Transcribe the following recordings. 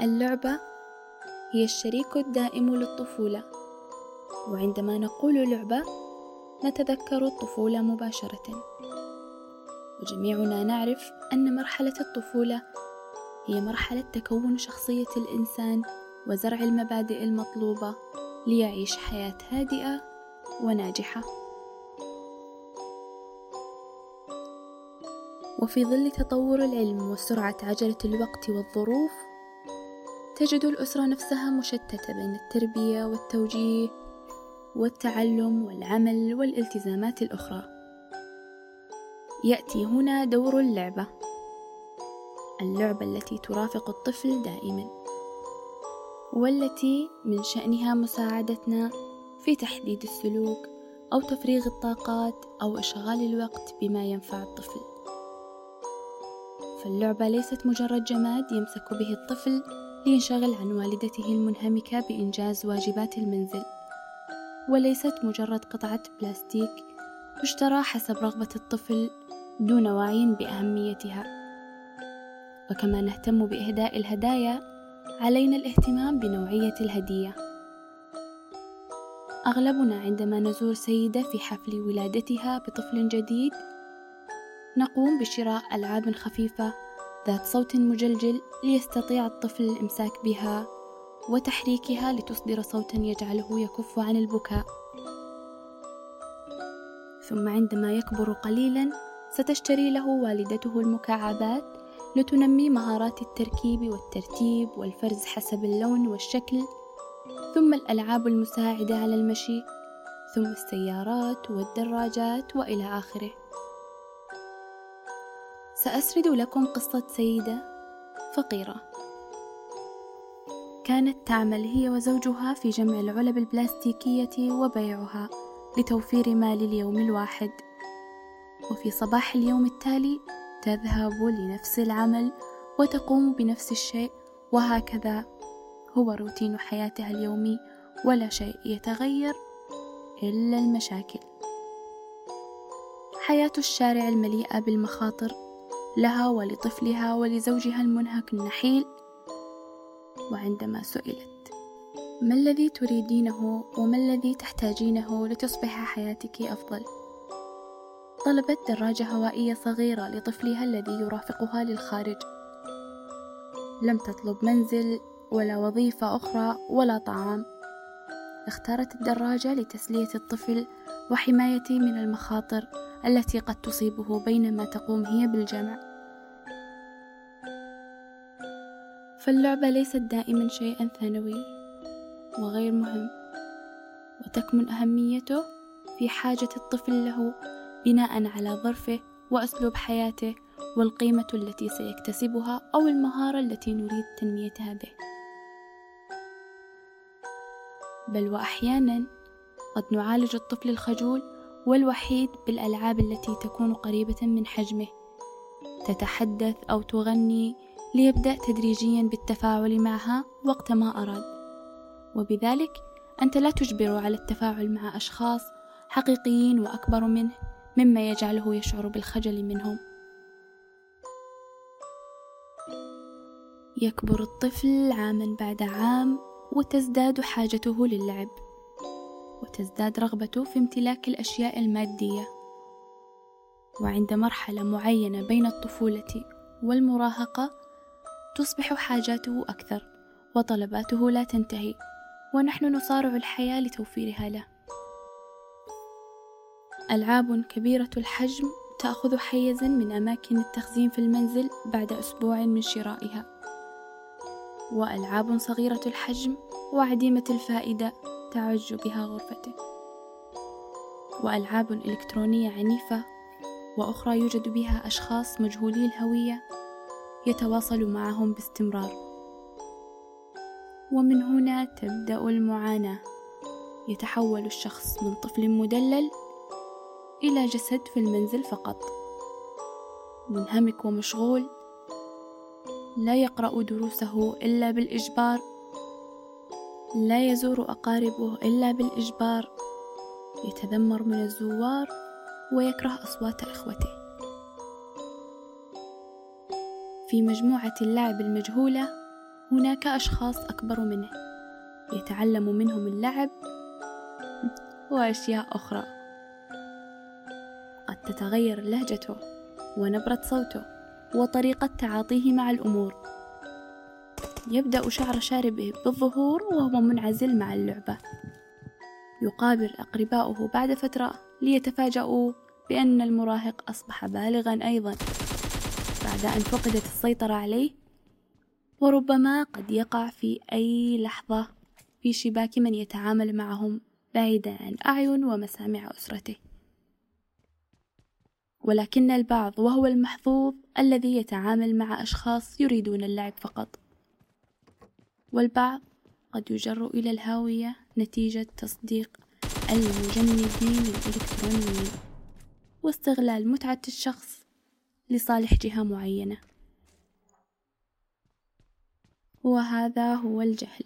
اللعبة هي الشريك الدائم للطفولة. وعندما نقول لعبة نتذكر الطفولة مباشرة. وجميعنا نعرف أن مرحلة الطفولة هي مرحلة تكون شخصية الإنسان وزرع المبادئ المطلوبة ليعيش حياة هادئة وناجحة. وفي ظل تطور العلم وسرعة عجلة الوقت والظروف تجد الأسرة نفسها مشتتة بين التربية والتوجيه والتعلم والعمل والالتزامات الأخرى. يأتي هنا دور اللعبة اللعبة التي ترافق الطفل دائما والتي من شأنها مساعدتنا في تحديد السلوك أو تفريغ الطاقات أو إشغال الوقت بما ينفع الطفل. فاللعبة ليست مجرد جماد يمسك به الطفل لينشغل عن والدته المنهمكة بإنجاز واجبات المنزل. وليست مجرد قطعة بلاستيك تشترى حسب رغبة الطفل دون وعي بأهميتها. وكما نهتم بإهداء الهدايا علينا الاهتمام بنوعية الهدية. أغلبنا عندما نزور سيدة في حفل ولادتها بطفل جديد نقوم بشراء ألعاب خفيفة ذات صوت مجلجل ليستطيع الطفل الإمساك بها وتحريكها لتصدر صوتا يجعله يكف عن البكاء. ثم عندما يكبر قليلا ستشتري له والدته المكعبات لتنمي مهارات التركيب والترتيب والفرز حسب اللون والشكل ثم الألعاب المساعدة على المشي ثم السيارات والدراجات وإلى آخره. سأسرد لكم قصة سيدة فقيرة. كانت تعمل هي وزوجها في جمع العلب البلاستيكية وبيعها لتوفير مال اليوم الواحد. وفي صباح اليوم التالي تذهب لنفس العمل وتقوم بنفس الشيء وهكذا هو روتين حياتها اليومي ولا شيء يتغير إلا المشاكل. حياة الشارع المليئة بالمخاطر لها ولطفلها ولزوجها المنهك النحيل. وعندما سئلت ما الذي تريدينه وما الذي تحتاجينه لتصبح حياتك أفضل؟ طلبت دراجة هوائية صغيرة لطفلها الذي يرافقها للخارج. لم تطلب منزل ولا وظيفة أخرى ولا طعام. اختارت الدراجة لتسلية الطفل وحمايته من المخاطر التي قد تصيبه بينما تقوم هي بالجمع. فاللعبة ليست دائما شيئا ثانوي وغير مهم وتكمن أهميته في حاجة الطفل له بناء على ظرفه وأسلوب حياته والقيمة التي سيكتسبها أو المهارة التي نريد تنميتها به. بل وأحيانا قد نعالج الطفل الخجول والوحيد بالألعاب التي تكون قريبة من حجمه. تتحدث أو تغني ليبدأ تدريجيا بالتفاعل معها وقت ما أراد. وبذلك أنت لا تجبره على التفاعل مع أشخاص حقيقيين وأكبر منه مما يجعله يشعر بالخجل منهم. يكبر الطفل عاما بعد عام وتزداد حاجته للعب وتزداد رغبته في امتلاك الأشياء المادية. وعند مرحلة معينة بين الطفولة والمراهقة تصبح حاجاته أكثر وطلباته لا تنتهي ونحن نصارع الحياة لتوفيرها له. ألعاب كبيرة الحجم تأخذ حيزا من أماكن التخزين في المنزل بعد أسبوع من شرائها. وألعاب صغيرة الحجم وعديمة الفائدة تعج بها غرفته. وألعاب إلكترونية عنيفة وأخرى يوجد بها أشخاص مجهولي الهوية يتواصل معهم باستمرار. ومن هنا تبدأ المعاناة. يتحول الشخص من طفل مدلل إلى جسد في المنزل فقط. منهمك ومشغول لا يقرأ دروسه إلا بالإجبار. لا يزور أقاربه إلا بالإجبار. يتذمر من الزوار ويكره أصوات إخوته. في مجموعة اللعب المجهولة هناك أشخاص أكبر منه. يتعلم منهم اللعب وأشياء أخرى. قد تتغير لهجته ونبرة صوته. وطريقة تعاطيه مع الأمور. يبدأ شعر شاربه بالظهور وهو منعزل مع اللعبة. يقابل أقرباؤه بعد فترة ليتفاجؤوا بأن المراهق أصبح بالغا أيضا. بعد أن فقدت السيطرة عليه وربما قد يقع في أي لحظة في شباك من يتعامل معهم بعيدا عن أعين ومسامع أسرته. ولكن البعض وهو المحظوظ الذي يتعامل مع أشخاص يريدون اللعب فقط. والبعض قد يجر إلى الهاوية نتيجة تصديق المجندين الإلكترونيين واستغلال متعة الشخص لصالح جهة معينة. وهذا هو الجهل.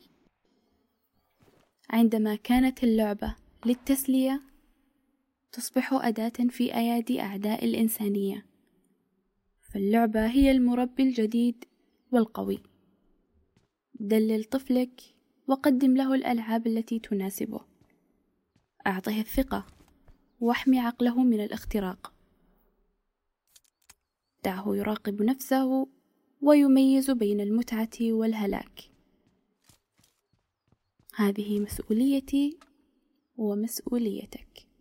عندما كانت اللعبة للتسلية تصبح أداة في أيادي أعداء الإنسانية. فاللعبة هي المربي الجديد والقوي. دلل طفلك وقدم له الألعاب التي تناسبه. أعطه الثقة واحمي عقله من الاختراق. دعه يراقب نفسه ويميز بين المتعة والهلاك. هذه مسؤوليتي ومسؤوليتك.